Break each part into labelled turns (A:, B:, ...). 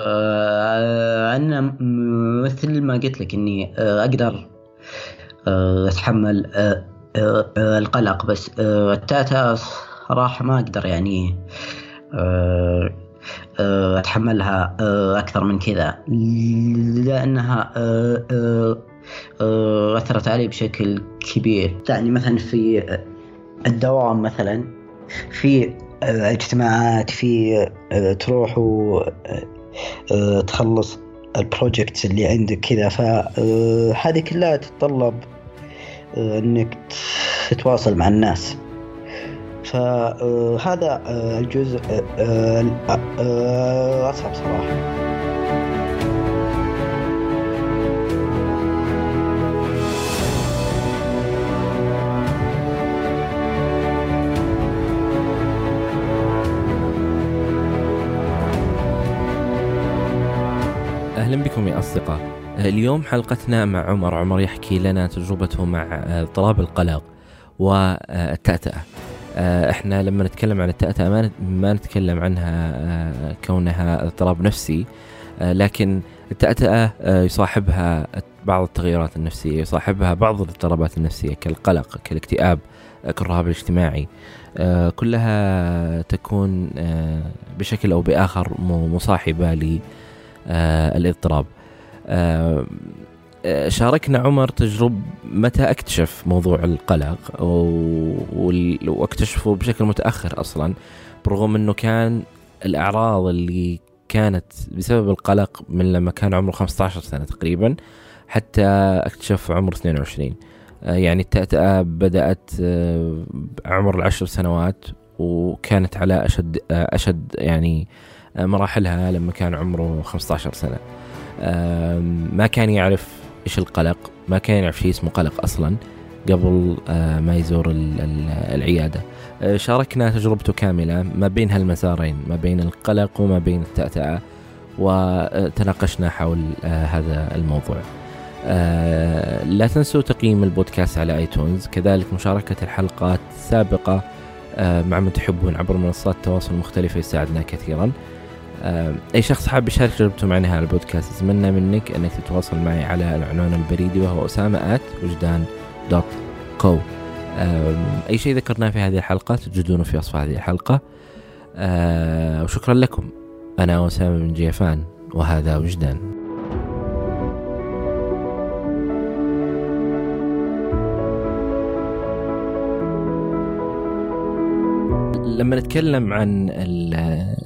A: آه، أنا م- مثل ما قلت لك إني آه، أقدر آه، آه، القلق بس التأتأة صراحة ما أقدر يعني أتحملها آه، أكثر من كذا آه، أثرت علي بشكل كبير. يعني مثلا في الدوام مثلا في اجتماعات في تروح وتخلص البروجكتس اللي عندك كذا. فهذه كلها تتطلب آه، إنك تتواصل مع الناس. فهذا الجزء آه، آه، آه،
B: أصعب صراحة. اصدقاء اليوم حلقتنا مع عمر. عمر يحكي لنا تجربته مع اضطراب القلق والتأتأة. آه، إحنا لما نتكلم عن التأتأة ما نت- ما نتكلم عنها آه، كونها اضطراب نفسي. آه، لكن التأتأة آه، يصاحبها بعض التغيرات النفسية يصاحبها بعض الاضطرابات النفسية كالقلق كالاكتئاب آه، كالرهاب الاجتماعي. آه، كلها تكون آه، بشكل أو بآخر مصاحبة للاضطراب آه، آه، شاركنا عمر تجرب متى أكتشف موضوع القلق واكتشفه بشكل متأخر أصلا برغم إنه كان الأعراض اللي كانت بسبب القلق من لما كان عمره 15 سنة تقريبا حتى أكتشف عمر 22 آه، يعني التأتأة بدأت آه، عمر العشر سنوات وكانت على أشد آه، أشد يعني آه، مراحلها لما كان عمره 15 سنة. ما كان يعرف إيش القلق ما كان يعرف شيء اسمه قلق أصلا قبل آه، ما يزور ال- ال- العيادة. آه، شاركنا تجربته كاملة ما بين هالمسارين ما بين القلق وما بين التأتأة وتناقشنا حول آه، هذا الموضوع. لا تنسوا تقييم البودكاست على آيتونز. كذلك مشاركة الحلقات السابقة مع من تحبون عبر منصات التواصل المختلفة يساعدنا كثيرا. أي شخص حاب يشارك تجربته معنا على البودكاست أتمنى منك أنك تتواصل معي على العنوان البريدي وهو أسامة وجدان دوت كو أي شيء ذكرناه في هذه الحلقة تجدونه في وصف هذه الحلقة. آه، وشكرا لكم. أنا أسامة بن جيفان وهذا وجدان. لما نتكلم عن آه،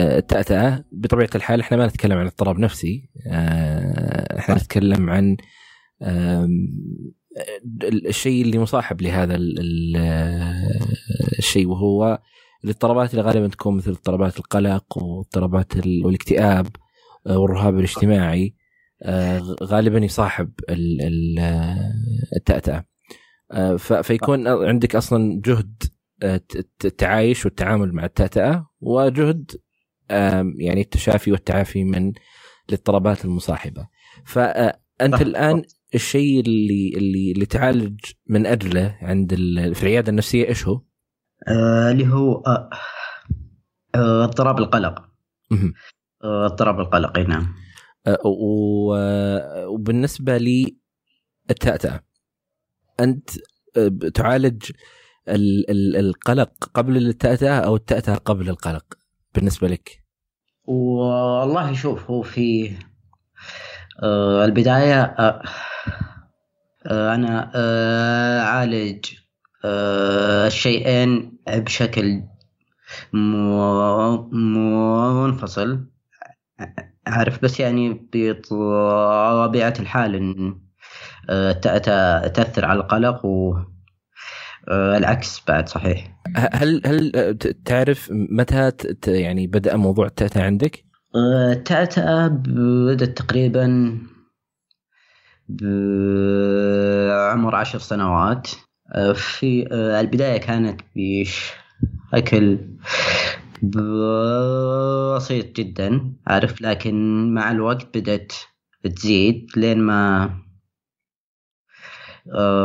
B: التأتأة بطبيعة الحال إحنا ما نتكلم عن اضطراب نفسي آه، إحنا نتكلم عن الشيء اللي مصاحب لهذا آه، الشيء وهو الاضطرابات اللي غالبا تكون مثل اضطرابات القلق واضطرابات ال- والاكتئاب آه، والرهاب الاجتماعي آه، غالبا يصاحب ال- ال- آه، التأتأة. آه، فيكون عندك أصلا جهد آه، التعايش والتعامل مع التأتأة وجهد يعني التشافي والتعافي من الاضطرابات المصاحبة فأنت
A: صح.
B: الآن الشيء اللي اللي اللي تعالج من أجله عند في العيادة النفسية إيش هو؟
A: آه، اللي هو آه، آه، اضطراب القلق. آه، اضطراب القلق إي نعم
B: آه، و- وبالنسبة لي التأتأة آه، تعالج ال- ال- القلق قبل التأتأة أو التأتأة قبل القلق بالنسبة لك؟
A: والله شوف هو في آه، البداية آه، آه، أنا أعالج آه، الشيئين بشكل منفصل عارف بس يعني بطبيعة الحال تأثر على القلق والعكس بعد صحيح
B: هل هل ت- تعرف متى يعني بدأ موضوع التأتأة عندك؟
A: آه، تأتأة بدأت تقريبا بعمر عشر سنوات آه، في آه، البداية كانت بشكل بسيط جدا عارف لكن مع الوقت بدأت تزيد لين ما آه،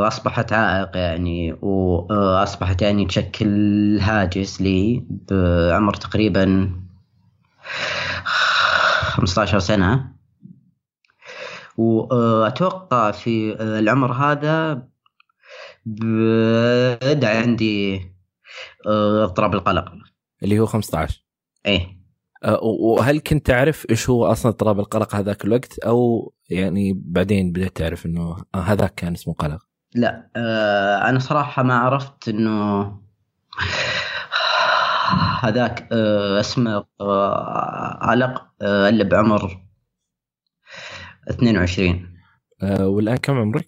A: أصبحت عائق يعني وأصبحت يعني تشكل هاجس لي بعمر تقريبا 15 سنة. وأتوقع في العمر هذا بدأ عندي اضطراب القلق.
B: اللي هو 15
A: إيه.
B: وهل كنت تعرف إيش هو أصلا اضطراب القلق هذاك الوقت؟ أو يعني بعدين بدأت تعرف إنه هذاك كان اسمه قلق؟
A: لا أنا صراحة ما عرفت إنه هذاك اسمه قلق إلا بعمر 22
B: والآن كم عمرك؟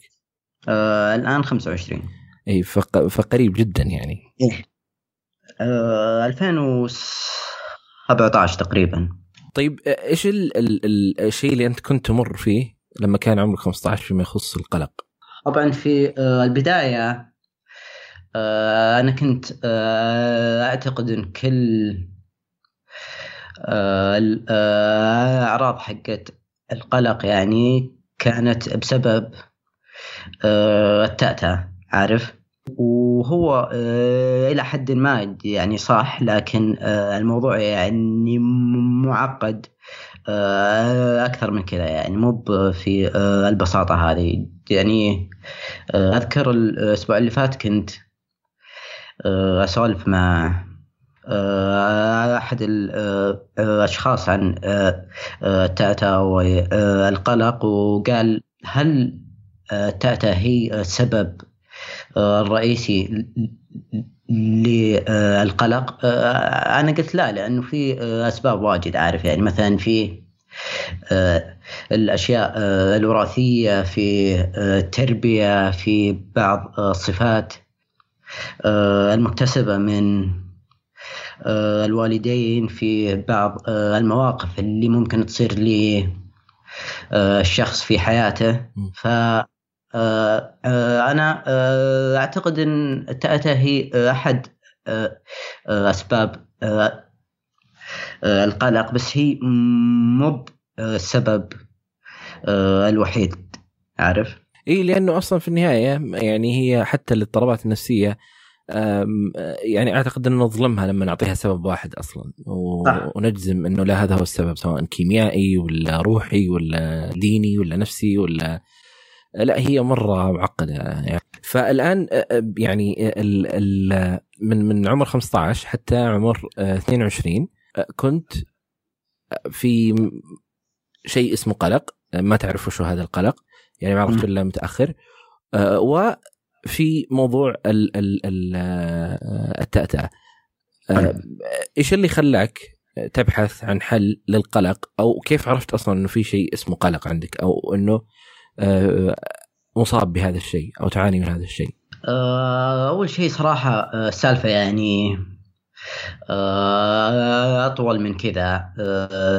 A: الآن 25
B: إي فقريب جدا يعني.
A: إيه. 2017 تقريبا
B: طيب إيش ال ال الشيء اللي أنت كنت تمر فيه لما كان عمرك 15 فيما يخص القلق؟
A: طبعا في البداية أنا كنت أعتقد إن كل الاعراض حقت القلق يعني كانت بسبب التأتأة عارف وهو إلى حد ما يعني صح لكن الموضوع يعني معقد أكثر من كذا يعني مو في البساطة هذه. يعني أذكر الأسبوع اللي فات كنت أسولف مع أحد الاشخاص عن التأتأة والقلق وقال هل التأتأة هي السبب الرئيسي للقلق. أنا قلت لا لأنه في أسباب واجد عارف يعني مثلا في الأشياء الوراثية في التربية في بعض الصفات المكتسبة من الوالدين في بعض المواقف اللي ممكن تصير للشخص في حياته. ف أنا أعتقد إن التأتأة هي أحد أسباب القلق بس هي مو السبب الوحيد عارف؟
B: إي لأنه أصلا في النهاية يعني هي حتى الاضطرابات النفسية يعني أعتقد انه نظلمها لما نعطيها سبب واحد أصلا ونجزم إنه لا هذا هو السبب سواء كيميائي ولا روحي ولا ديني ولا نفسي ولا لا هي مرة معقدة. يعني فالان يعني ال ال من من عمر 15 حتى عمر 22 كنت في شيء اسمه قلق. ما تعرف وش هذا القلق يعني ما عرفت إلا متأخر. وفي موضوع ال ال ال التأتأة. إيش اللي خلاك تبحث عن حل للقلق؟ أو كيف عرفت أصلا إنه في شيء اسمه قلق عندك؟ أو إنه مصاب بهذا الشيء أو تعاني من هذا الشيء؟
A: أول شيء صراحة السالفة يعني أطول من كذا.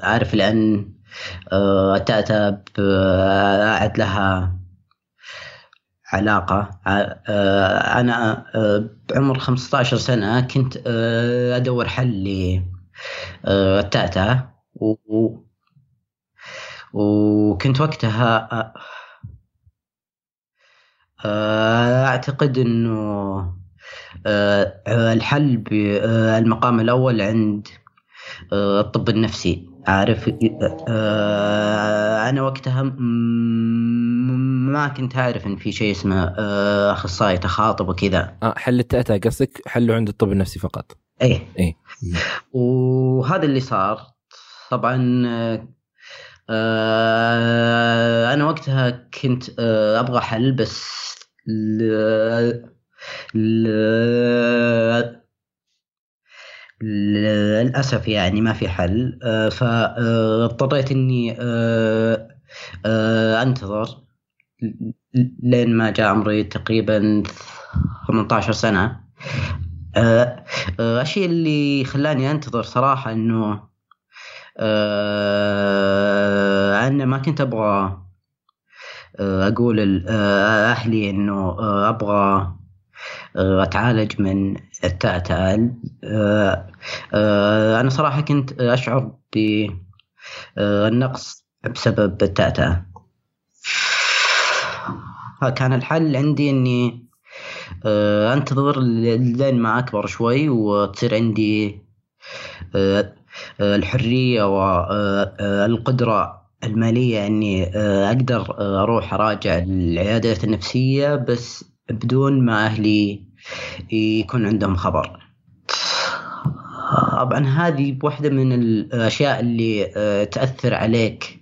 A: عارف لأن التأتأة عاد لها علاقة. أنا بعمر 15 سنة كنت أدور حل للتأتأة وكنت وقتها أعتقد إنه الحل بالمقام الأول عند الطب النفسي. عارف أنا وقتها ما كنت عارف إن في شيء اسمه أخصائي تخاطب وكذا.
B: آه حل التأتأة قصدك؟ حله عند الطب النفسي فقط.
A: إيه.
B: إيه.
A: وهذا اللي صار. طبعا أنا وقتها كنت أبغى حل بس ل... ل... للأسف يعني ما في حل. فاضطريت إني أنتظر لين ما جاء عمري تقريبا 18 سنة. الشيء اللي خلاني أنتظر صراحة إنه أنا ما كنت أبغى أقول لاهلي إنه أبغى أتعالج من التأتأة أنا صراحة كنت أشعر بالنقص بسبب التأتأة كان الحل عندي إني أنتظر لين ما أكبر شوي وتصير عندي الحرية والقدرة المالية إني أقدر أروح أراجع العيادات النفسية بس بدون ما أهلي يكون عندهم خبر. طبعا هذه واحدة من الأشياء اللي تأثر عليك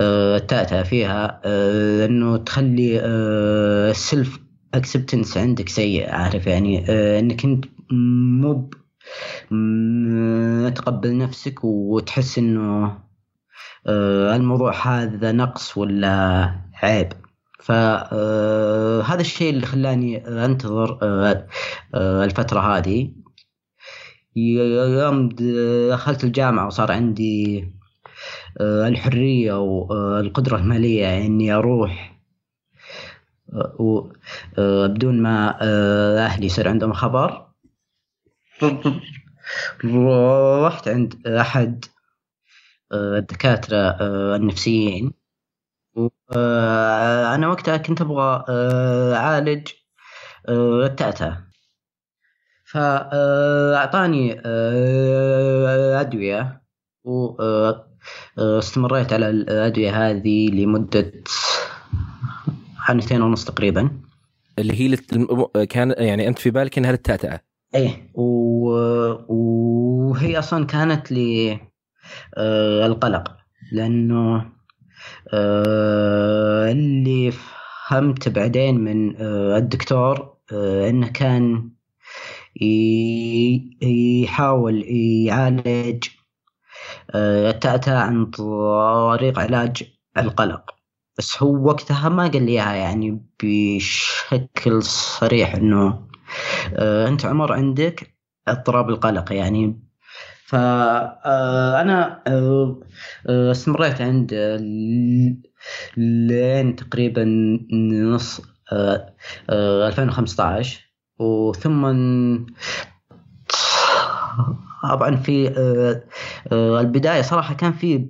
A: التأتأة فيها انه تخلي السلف اكسبتنس عندك سيء عارف؟ يعني إنك أنت مو تقبل نفسك وتحس إنه الموضوع هذا نقص ولا عيب. فهذا الشيء اللي خلاني أنتظر الفترة هذه. يوم دخلت الجامعة وصار عندي الحرية والقدرة المالية إني أروح بدون ما أهلي يصير عندهم خبر. رحت عند أحد الدكاترة النفسيين. أنا وقتها كنت أبغى أعالج التأتأة فأعطاني أدوية واستمريت على الأدوية هذه لمدة سنتين ونص تقريبا.
B: اللي هي لت... كان يعني أنت في بالك إنها للتأتأة
A: إيه. و... وهي أصلا كانت للقلق لأنه اللي فهمت بعدين من الدكتور إنه كان يحاول يعالج التأتأة عن طريق علاج القلق. بس هو وقتها ما قال لي يعني بشكل صريح إنه أنت عمر عندك اضطراب القلق يعني. فانا استمريت عند لين تقريبا نص 2015 وثم طبعا في البداية صراحة كان في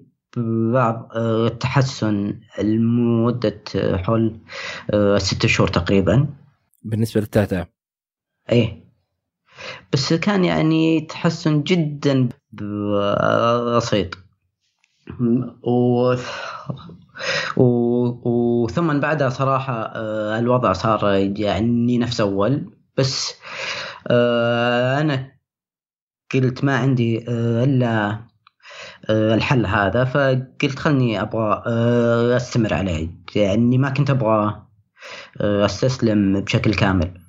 A: بعض التحسن لمدة حول ستة شهور تقريبا.
B: بالنسبة للتأتأة
A: إيه. بس كان يعني تحسن جدا بسيط. و... و... وثم بعدها صراحة الوضع صار يعني نفس أول. بس أنا قلت ما عندي إلا الحل هذا. فقلت خلني أبغى أستمر عليه. يعني ما كنت أبغى أستسلم بشكل كامل.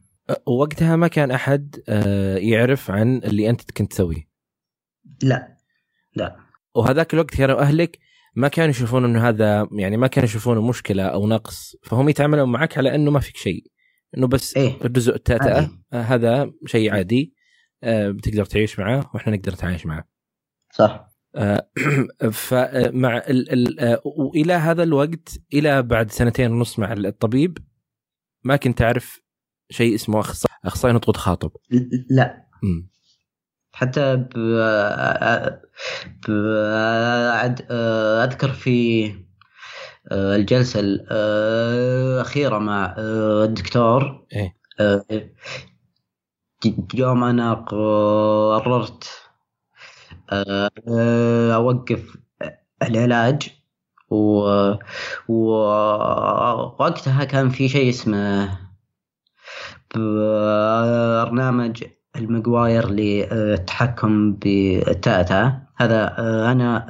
B: وقتها ما كان أحد يعرف عن اللي أنت كنت تسويه.
A: لا. لا.
B: وهذاك الوقت كانوا أهلك ما كانوا يشوفون إنه هذا يعني ما كانوا يشوفونه مشكلة أو نقص. فهم يتعاملون معك على أنه ما فيك شيء. إنه بس
A: إيه؟
B: الجزء التأتأة هذا شيء عادي بتقدر تعيش معه وإحنا نقدر نتعايش معه.
A: صح.
B: فمع ال ال والى هذا الوقت إلى بعد سنتين ونص مع الطبيب ما كنت تعرف شيء اسمه أخصائي نطق تخاطب
A: لا.
B: م.
A: حتى ب... بعد أذكر في الجلسة الأخيرة مع الدكتور.
B: إيه.
A: يوم أنا قررت أوقف العلاج و... ووقتها كان في شيء اسمه برنامج المقواير للتحكم بالتأتأة هذا أنا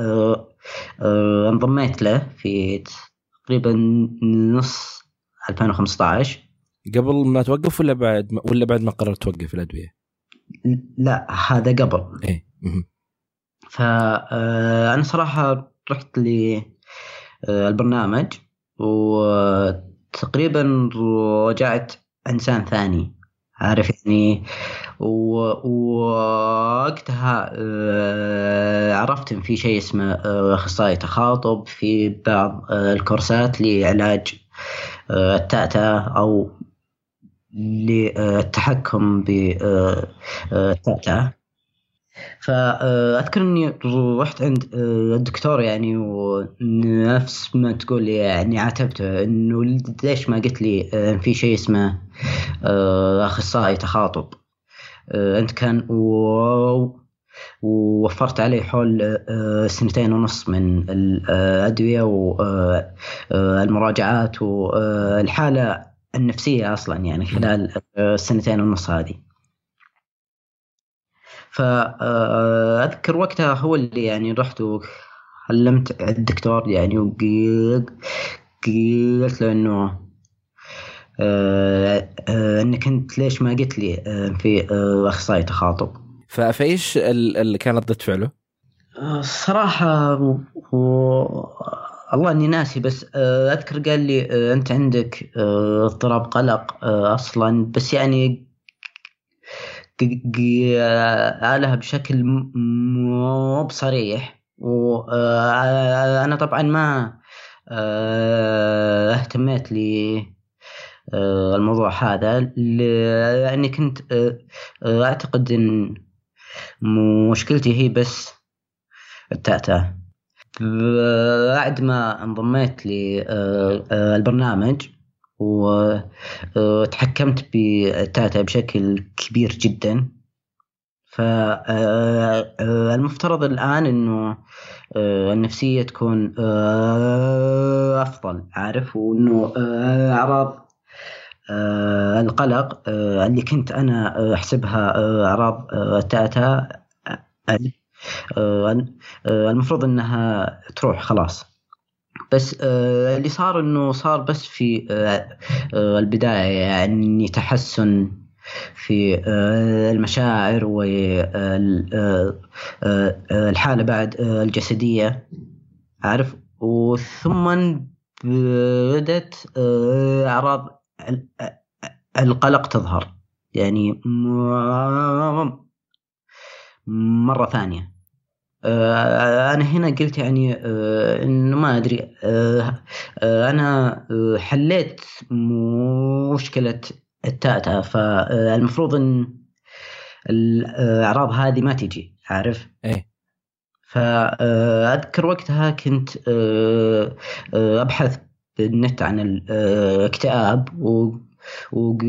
A: انضميت له في تقريبا نص 2015
B: قبل ما توقف ولا بعد ما ولا بعد ما قررت توقف الأدوية؟
A: لا هذا قبل.
B: إيه
A: فأنا صراحة رحت للبرنامج وتقريبا رجعت إنسان ثاني. عارف يعني؟ ووقتها عرفت إن في شيء اسمه أخصائي تخاطب في بعض الكورسات لعلاج التأتأة أو للتحكم بالتأتأة فأذكر إني رحت عند الدكتور يعني ونفس ما تقول يعني عاتبته إنه ليش ما قلت لي في شيء اسمه أخصائي تخاطب. أنت كان ووفرت عليه حول سنتين ونص من الأدوية والمراجعات والحالة النفسية أصلا يعني خلال السنتين ونص هذه. فأذكر وقتها هو اللي يعني رحت وكلمت الدكتور يعني وقلت له إنه آه آه انك انت ليش ما قلت لي آه في آه أخصائي تخاطب
B: فايش اللي كانت ردة فعله؟
A: الصراحة و... و... الله إني ناسي بس أذكر قال لي أنت عندك اضطراب قلق أصلا بس يعني قالها بشكل مو بصريح. وأنا طبعا ما اهتميت لي الموضوع هذا لأني كنت أعتقد إن مشكلتي هي بس التأتأة بعد ما انضميت للبرنامج وتحكمت بالتاتا بشكل كبير جدا. فالمفترض الآن أنه النفسية تكون أفضل. عارف؟ وأنه أعراض القلق اللي كنت أنا أحسبها أعراض التاتا المفروض أنها تروح خلاص. بس اللي صار إنه صار بس في البداية يعني تحسن في المشاعر والحاله بعد الجسدية عارف؟ وثم بدأت أعراض القلق تظهر. يعني مرة ثانية. أنا هنا قلت يعني انه ما أدري أنا حليت مشكلة التأتأة فالمفروض إن الاعراض هذه ما تجي عارف؟
B: إيه
A: فأذكر وقتها كنت أبحث بالنت عن الاكتئاب وقريت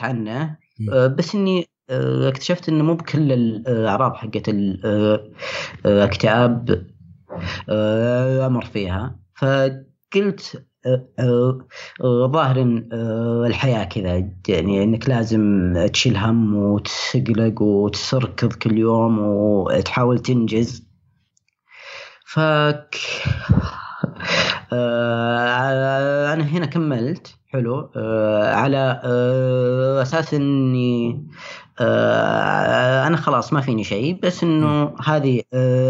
A: عنه بس إني اكتشفت إنه مو بكل الاعراض حقت الاكتئاب أمر فيها. فقلت ظاهر الحياة كذا. يعني إنك لازم تشيل هم وتقلق وتركض كل يوم وتحاول تنجز. ف أنا هنا كملت. حلو. على أساس إني أنا خلاص ما فيني شيء بس إنه هذه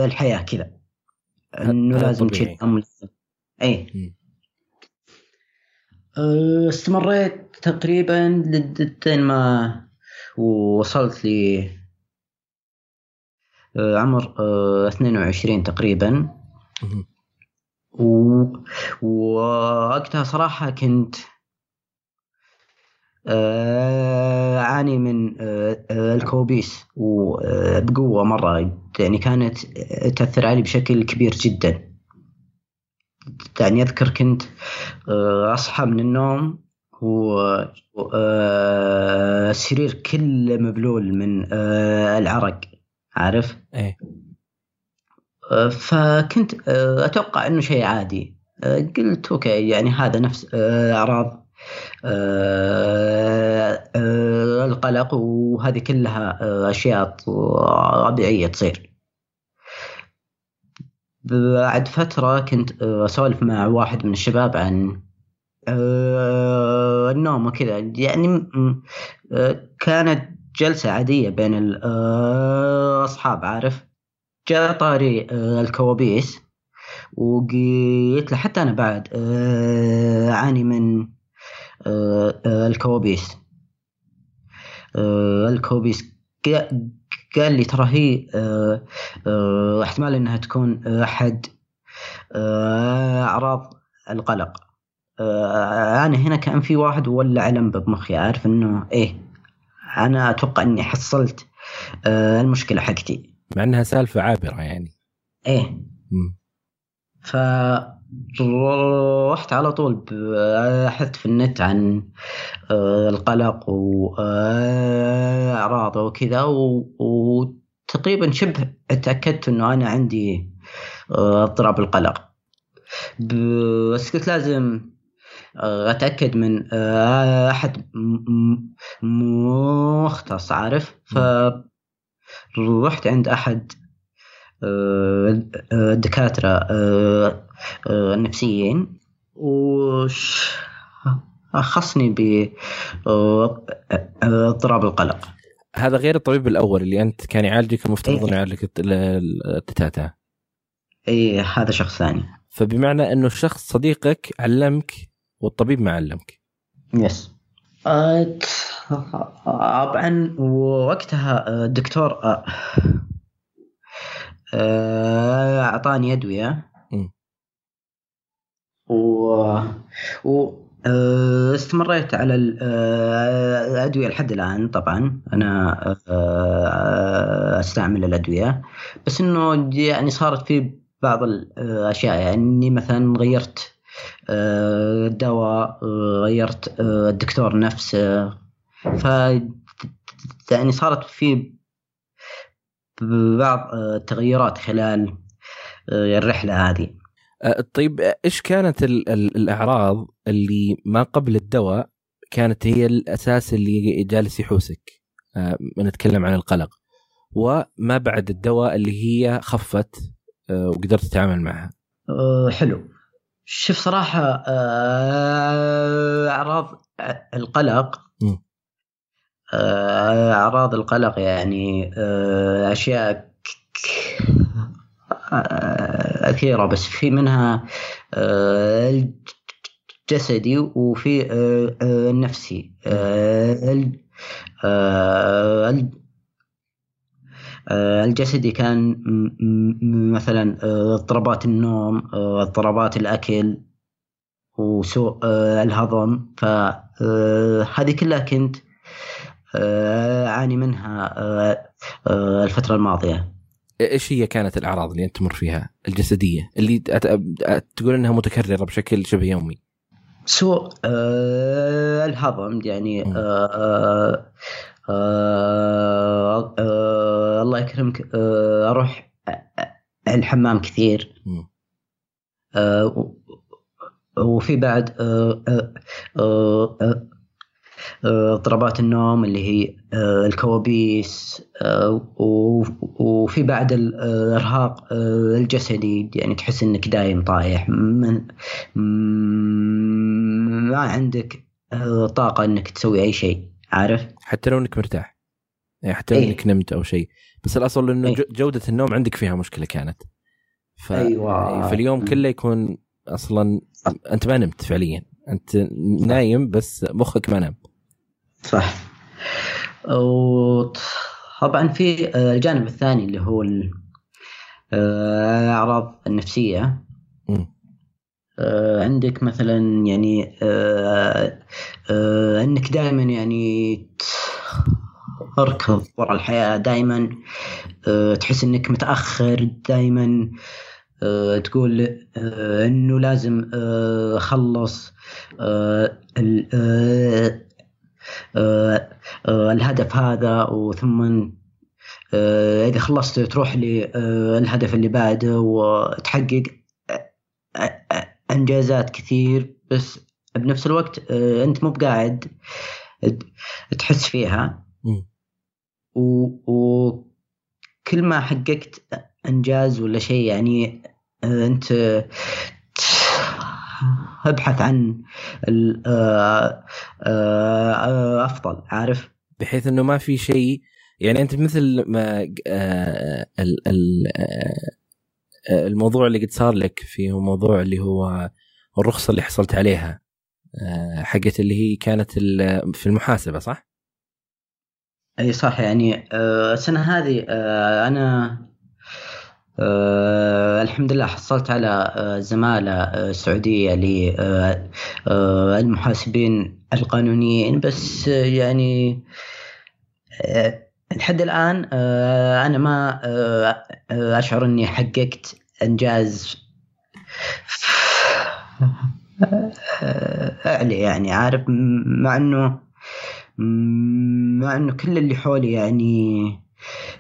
A: الحياة كذا. إنه لازم تشيل هم اي استمريت تقريبا لين ما وصلت ل عمر 22 تقريبا. ووقتها صراحة كنت أعاني من الكوابيس وبقوة مرة. يعني كانت تأثر علي بشكل كبير جدا. يعني أذكر كنت أصحى من النوم والسرير كله مبلول من العرق. عارف؟
B: إيه.
A: فكنت أتوقع إنه شيء عادي. قلت أوكي يعني هذا نفس أعراض القلق وهذه كلها أشياء طبيعية تصير. بعد فترة كنت أسولف مع واحد من الشباب عن النوم وكذا. يعني كانت جلسة عادية بين الاصحاب عارف؟ جاء طاري الكوابيس وقلت له. حتى أنا بعد أعاني من الكوابيس. الكوابيس قال لي ترى هي احتمال إنها تكون احد أعراض القلق. أنا هنا كان في واحد ولع لمبة بمخي عارف إنه إيه أنا أتوقع إني حصلت المشكلة حقتي.
B: مع إنها سالفة عابرة يعني. إيه.
A: ف رحت على طول بحثت في النت عن آه، القلق وأعراضه وكذا وتقريبا شبه تأكدت أنه أنا عندي آه، اضطراب القلق. بس كنت لازم آه، أتأكد من أحد مختص عارف؟ فرحت عند أحد الدكاتره النفسيين وش أخصني باضطراب القلق.
B: هذا غير الطبيب الأول اللي أنت كان يعالجك المفترض إنه يعالجك التتاتا
A: اي هذا شخص ثاني.
B: فبمعنى إنه الشخص صديقك علمك والطبيب ما علمك.
A: يس. طبعا وقتها الدكتور أعطاني أدوية. و, و... آه، استمريت على آه، الأدوية لحد الآن طبعا. أنا آه، أستعمل الأدوية. بس إنه يعني صارت في بعض الأشياء يعني مثلا غيرت الدواء غيرت الدكتور نفسه. ف يعني صارت في بعض التغيرات خلال الرحلة هذه.
B: طيب إيش كانت ال ال الأعراض اللي ما قبل الدواء كانت هي الأساس اللي جالس يحوسك؟ أه نتكلم عن القلق. وما بعد الدواء اللي هي خفت وقدرت تتعامل معها؟
A: حلو. شوف صراحة أعراض القلق. أعراض القلق يعني أشياء كثيرة بس في منها آه، الجسدي وفي آه، آه، النفسي الجسدي كان مثلا اضطرابات النوم اضطرابات الأكل وسوء الهضم. فهذه كلها كنت أعاني منها الفترة الماضية.
B: إيش هي كانت الأعراض اللي أنت تمر فيها؟ الجسدية اللي تقول إنها متكررة بشكل شبه يومي.
A: سوء آه الهضم يعني آه آه آه آه الله يكرمك آه أروح الحمام كثير. آه وفي بعد آه آه آه اضطرابات النوم اللي هي آه، الكوابيس آه، وفي بعد الإرهاق آه، الجسدي. يعني تحس إنك دايم طايح. ما عندك طاقة إنك تسوي أي شيء. عارف؟
B: حتى لو إنك مرتاح. يعني حتى لو إيه؟ إنك نمت أو شيء. بس الأصل إنه إيه؟ جودة النوم عندك فيها مشكلة كانت. ف...
A: أيوه.
B: فاليوم كله يكون أصلا أنت ما نمت فعليا. أنت نايم بس مخك ما نام.
A: صح. وطبعا في آه، الجانب الثاني اللي هو الاعراض آه، النفسية. آه، عندك مثلا يعني إنك دائما يعني تركض ورا الحياة دائما تحس إنك متأخر دائما تقول إنه لازم أخلص الهدف هذا وثم آه، إذا خلصت تروح للهدف اللي بعده وتحقق إنجازات كثير بس بنفس الوقت أنت مو بقاعد تحس فيها. وكل ما حققت إنجاز ولا شيء يعني أنت أبحث عن آه، آه، أفضل عارف
B: بحيث إنه ما في شيء يعني أنت مثل ما آه، الموضوع اللي قد صار لك فيه موضوع اللي هو الرخصة اللي حصلت عليها حقت اللي هي كانت في المحاسبة صح؟
A: أي صح يعني السنة هذه أنا أه الحمد لله حصلت على أه زمالة أه سعودية للمحاسبين أه القانونيين. بس يعني لحد الآن أنا ما أشعر أني حققت إنجاز أعلى يعني عارف مع إنه مع إنه كل اللي حولي يعني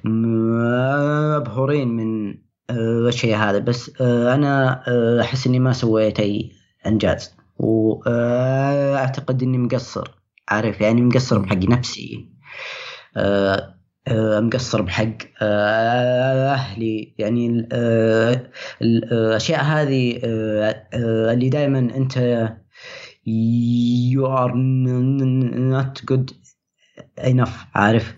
A: مبهورين من الشيء هذا. بس أنا أحس إني ما سويت أي أنجاز. واعتقد إني مقصر. عارف؟ يعني مقصر بحق نفسي. مقصر بحق أهلي. يعني الأشياء هذه اللي دائما أنت you are not good enough. عارف؟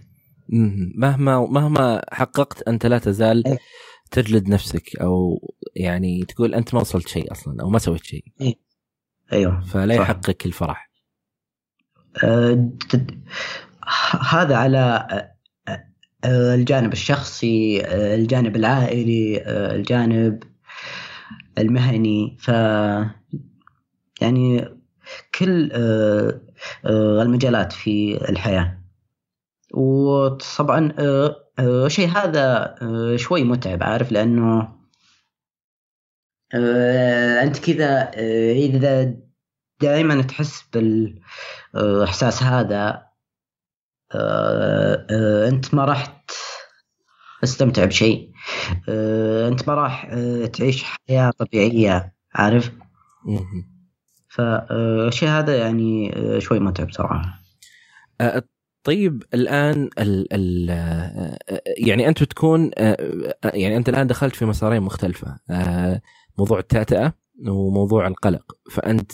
B: مهما مهما حققت أنت لا تزال. تجلد نفسك أو يعني تقول أنت ما وصلت شيء أصلا أو ما سويت شيء.
A: إيه. أيوه.
B: فلا يحقق الفرح.
A: أه هذا على أه الجانب الشخصي أه الجانب العائلي أه الجانب المهني. ف يعني كل أه أه المجالات في الحياة. وطبعا الشيء أه هذا شوي متعب عارف؟ لأنه أنت كذا إذا دائما تحس بالإحساس هذا أنت ما راح تستمتع بشيء. أنت ما راح تعيش حياة طبيعية عارف؟ فالشيء هذا يعني شوي متعب صراحة.
B: طيب الآن ال ال يعني أنت بتكون يعني أنت الآن دخلت في مسارين مختلفة موضوع التأتأة وموضوع القلق فأنت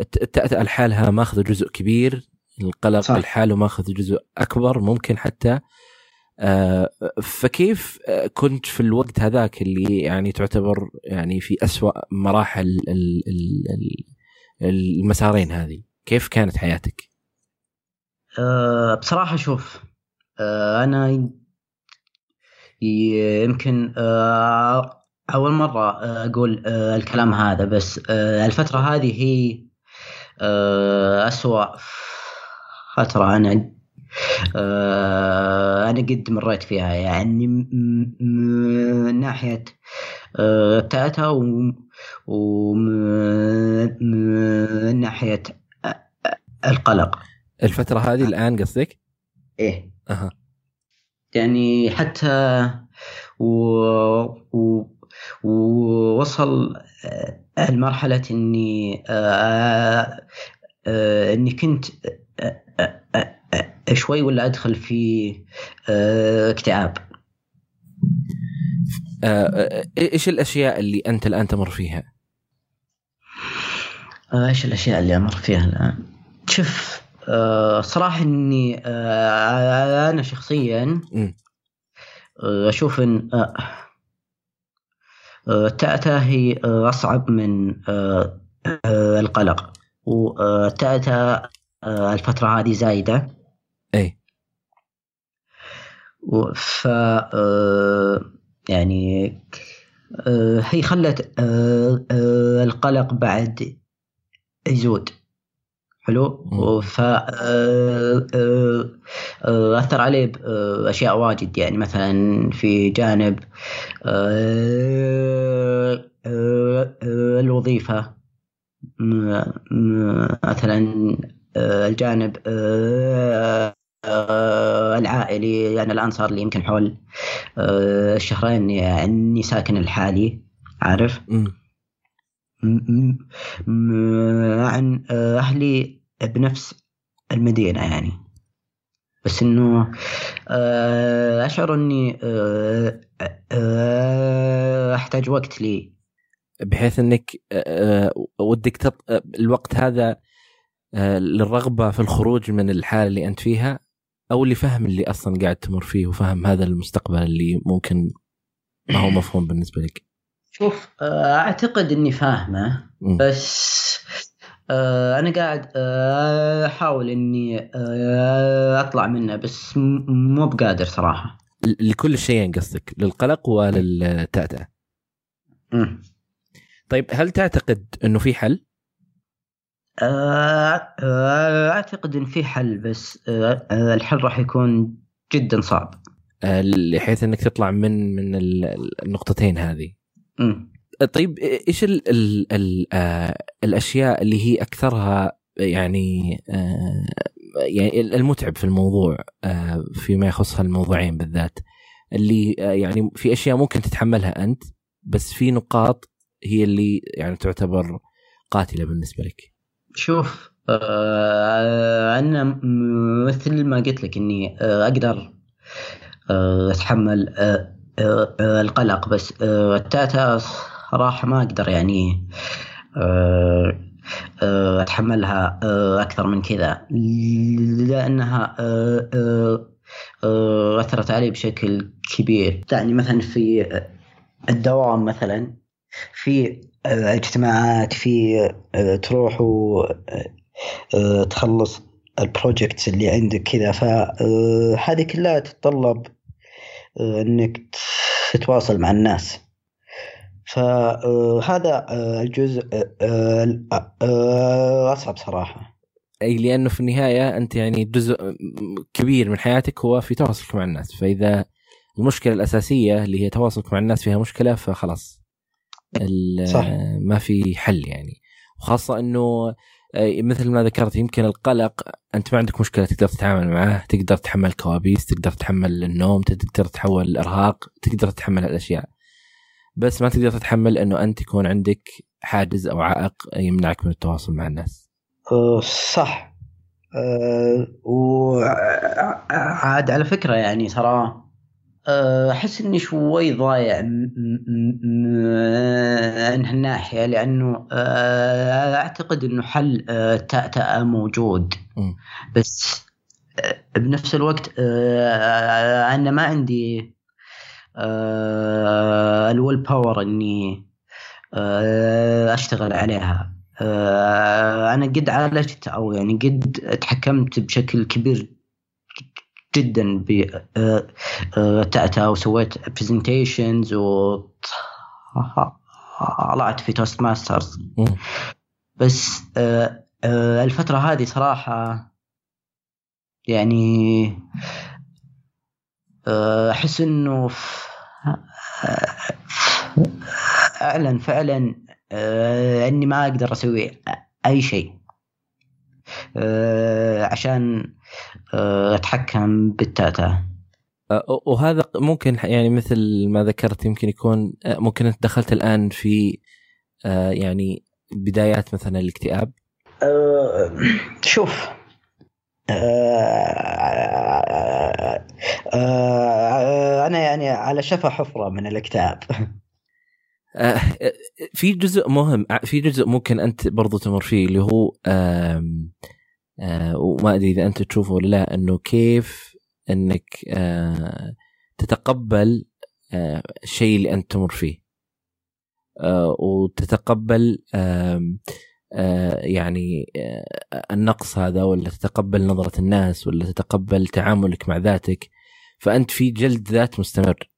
B: التأتأة لحالها ماخذ جزء كبير القلق صح. لحاله ماخذ جزء أكبر ممكن حتى فكيف كنت في الوقت هذاك اللي يعني تعتبر يعني في أسوأ مراحل المسارين هذه كيف كانت حياتك؟
A: أه بصراحة شوف أه أنا يمكن أه أول مرة أقول الكلام هذا بس الفترة هذه هي أسوأ فترة أنا أنا قد مريت فيها يعني من ناحية تاتا ومن ناحية القلق.
B: الفترة هذه الآن قصدك؟
A: إيه
B: أها
A: يعني حتى و... و... ووصل لمرحلة إني إني كنت شوي ولا أدخل في اكتئاب
B: إيش الأشياء اللي أنت الآن تمر فيها؟
A: إيش الأشياء اللي أمر فيها الآن؟ شوف صراحة إني أنا شخصيا أشوف إن التأتة هي أصعب من القلق. والتأتة الفترة هذه زايدة.
B: أي.
A: ف يعني هي خلت القلق بعد يزود. حلو؟ ف أثر عليه باشياء واجد. يعني مثلا في جانب الوظيفة. مثلا الجانب العائلي. يعني الان صار لي يمكن حول الشهرين يعني ساكن الحالي. عارف؟ عن أهلي بنفس المدينة يعني. بس إنه أشعر إني أحتاج وقت لي.
B: بحيث إنك ودك تط... الوقت هذا للرغبة في الخروج من الحالة اللي أنت فيها أو لفهم اللي أصلا قاعد تمر فيه وفهم هذا المستقبل اللي ممكن ما هو مفهوم بالنسبة لك.
A: شوف أعتقد إني فاهمة بس أنا قاعد أحاول إني أطلع منه بس مو بقادر صراحة.
B: لكل شيئين قصدك للقلق وللتأتأة طيب هل تعتقد إنه في حل؟
A: أعتقد إن في حل بس الحل راح يكون جدا صعب.
B: بحيث إنك تطلع من من النقطتين هذه. طيب إيش ال ال ال آه الأشياء اللي هي أكثرها يعني يعني المتعب في الموضوع فيما يخص هالموضوعين بالذات؟ اللي يعني في أشياء ممكن تتحملها أنت بس في نقاط هي اللي يعني تعتبر قاتلة بالنسبة لك.
A: شوف آه أنا مثل ما قلت لك إني آه أقدر آه أتحمل آه القلق بس آه التاتا صراحة ما أقدر يعني آه آه أتحملها آه أكثر من كذا. آه آه آه أثرت علي بشكل كبير. يعني مثلا في الدوام مثلا في اجتماعات في تروح وتخلص البروجكتس اللي عندك كذا فهذه كلها تتطلب إنك تتواصل مع الناس. فهذا الجزء أصعب صراحة.
B: أي لأنه في النهاية أنت يعني جزء كبير من حياتك هو في تواصلك مع الناس. فإذا المشكلة الأساسية اللي هي تواصلك مع الناس فيها مشكلة فخلاص. صح. ما في حل يعني. وخاصة إنه مثل ما ذكرت يمكن القلق أنت ما عندك مشكلة تقدر تتعامل معه تقدر تتحمل كوابيس تقدر تتحمل النوم تقدر تتحول الإرهاق تقدر تتحمل الاشياء بس ما تقدر تتحمل إنه أنت يكون عندك حاجز أو عائق يمنعك من التواصل مع الناس.
A: صح. أه وعاد على فكرة يعني ترى أحس إني شوي ضايع من هالناحيه لأنه أعتقد إنه حل التأتأة موجود. بس بنفس الوقت أنا ما عندي الويل باور إني أشتغل عليها. أنا قد عالجت أو يعني قد تحكمت بشكل كبير جدا بتأتأ وسويت presentations و طلعت في Toastmasters بس الفترة هذه صراحة يعني أحس إنه فعلا فعلا إني ما أقدر أسوي أي شيء. عشان أتحكم بالتاتا
B: وهذا ممكن يعني مثل ما ذكرت يمكن يكون ممكن أنت دخلت الآن في يعني بدايات مثلا الاكتئاب.
A: شوف. أنا يعني على شفا حفرة من الاكتئاب.
B: في جزء مهم في جزء ممكن أنت برضو تمر فيه اللي هو آه وما أدري إذا أنت تشوفه ولا لا إنه كيف إنك آه تتقبل آه الشيء اللي أنت تمر فيه. آه وتتقبل آه آه يعني آه النقص هذا ولا تتقبل نظرة الناس ولا تتقبل تعاملك مع ذاتك. فأنت في جلد ذات مستمر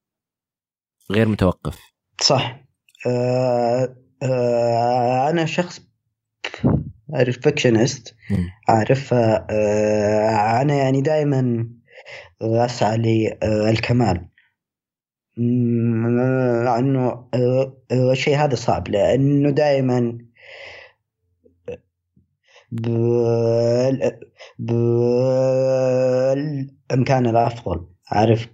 B: غير متوقف.
A: صح. آه آه أنا شخص بيرفكشنست عارف آه أنا يعني دائما أسعى للكمال. انه الشيء هذا صعب لأنه دائما بالإمكان الأفضل. عارف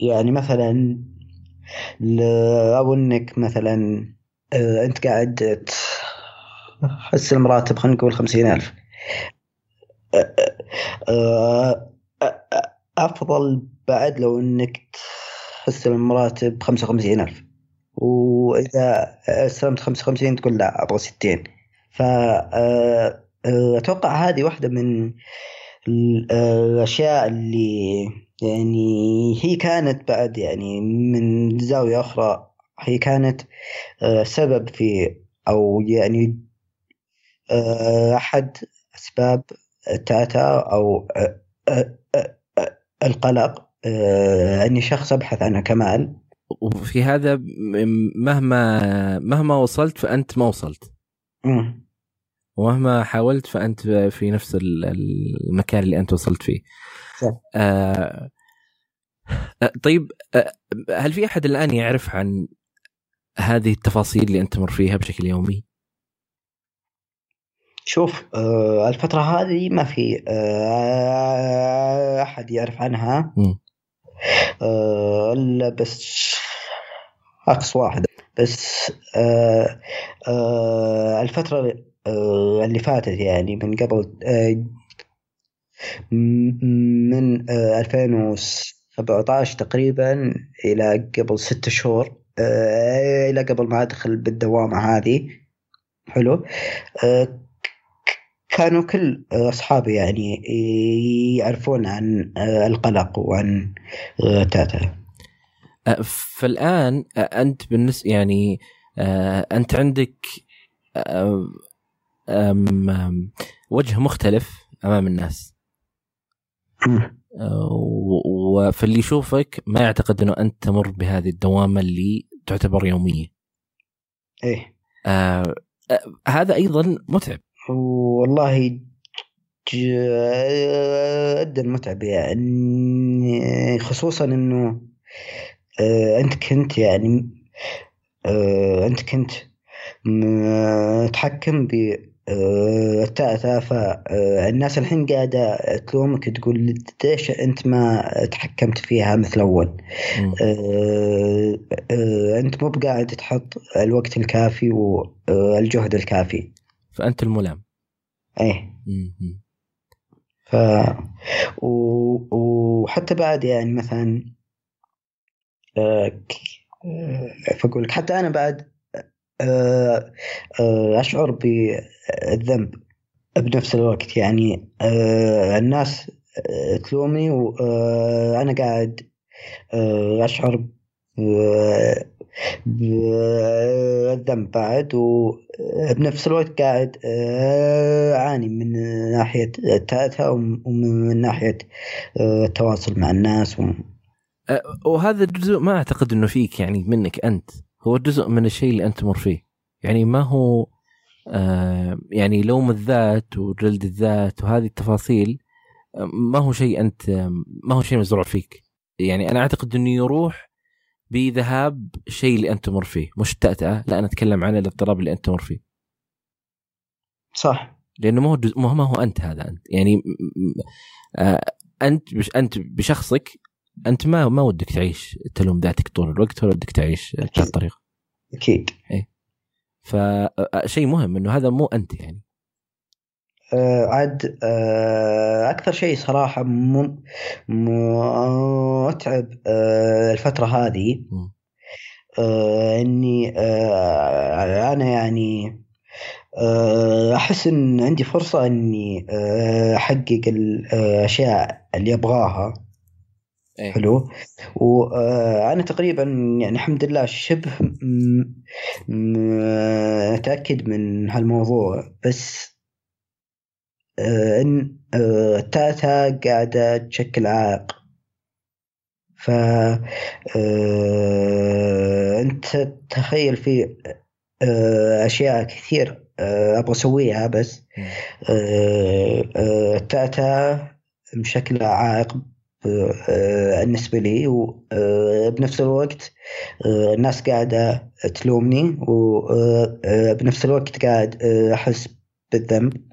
A: يعني مثلا لو إنك مثلا أنت قاعد حس المراتب خلينا نقول خمسين ألف. أفضل بعد لو أنك تحس المراتب خمسة وخمسين ألف. وإذا استلمت خمسة وخمسين تقول لا أبغى ستين. فأتوقع هذه واحدة من الأشياء اللي يعني هي كانت بعد يعني من زاوية أخرى هي كانت سبب في أو يعني أحد أسباب التاتا أو القلق أني شخص أبحث عن كمال.
B: وفي هذا مهما مهما وصلت فأنت ما وصلت. ومهما حاولت فأنت في نفس المكان اللي أنت وصلت فيه. آه طيب هل في أحد الآن يعرف عن هذه التفاصيل اللي أنت تمر فيها بشكل يومي؟
A: شوف آه الفترة هذه ما في آه أحد يعرف عنها. آه إلا بس أقصى واحد. بس آه آه الفترة آه اللي فاتت يعني من قبل آه من آه 2017 تقريبا إلى قبل ست شهور آه إلى قبل ما أدخل بالدوامة هذه. حلو. آه كانوا كل أصحابي يعني يعرفون عن القلق وعن تاتا.
B: فالآن أنت بالنسبة يعني أنت عندك وجه مختلف أمام الناس. وفاللي يشوفك ما يعتقد إنه أنت تمر بهذه الدوامة اللي تعتبر يومية.
A: إيه.
B: آه هذا أيضا متعب.
A: والله جدا متعب يعني خصوصا إنه آه، أنت كنت يعني آه، أنت كنت متحكم ب التأتأة فالناس الحين قاعدة تلومك تقول ليش أنت ما تحكمت فيها مثل أول؟ آه، أنت مو بقاعد تحط الوقت الكافي والجهد الكافي.
B: فأنت الملام.
A: إيه. ف و... وحتى بعد يعني مثلا آه... فاقول لك؟ حتى أنا بعد آه... آه... أشعر بالذنب بنفس الوقت. يعني آه... الناس آه، تلومني وأنا قاعد آه، أشعر بالذنب بعد وبنفس الوقت قاعد آه، أعاني من ناحية التأتة ومن ناحية آه، التواصل مع الناس و...
B: أه، وهذا الجزء ما أعتقد أنه فيك يعني منك أنت. هو جزء من الشيء اللي أنت تمر فيه. يعني ما هو يعني لوم الذات وجلد الذات وهذه التفاصيل ما هو شيء أنت ما هو شيء مزروع فيك. يعني أنا أعتقد أنه يروح بذهاب الشيء اللي أنت تمر فيه مش التأتأة لا أنا أتكلم عن الاضطراب اللي أنت تمر فيه.
A: صح.
B: لأنه ما هو ما هو أنت هذا أنت يعني آه أنت بش أنت بشخصك أنت ما ما ودك تعيش تلوم ذاتك طول الوقت ولا ودك تعيش بهذه الطريقة
A: أكيد.
B: اي فشيء مهم إنه هذا مو أنت يعني.
A: آه، عاد آه، أكثر شيء صراحة متعب آه، الفترة هذه. إني أنا يعني أحس إن عندي فرصة إني أحقق الاشياء اللي أبغاها.
B: إيه؟
A: حلو؟ وأنا تقريبا يعني الحمد لله شبه متأكد من هالموضوع. بس آه، إن آه، تاتا قاعدة تشكل عائق. ف آه، أنت تخيل في أشياء كثير أبغى أسويها بس. تاتا مشكلة عائق بالنسبة لي وبنفس الوقت الناس قاعدة تلومني وبنفس الوقت قاعد أحس بالذنب.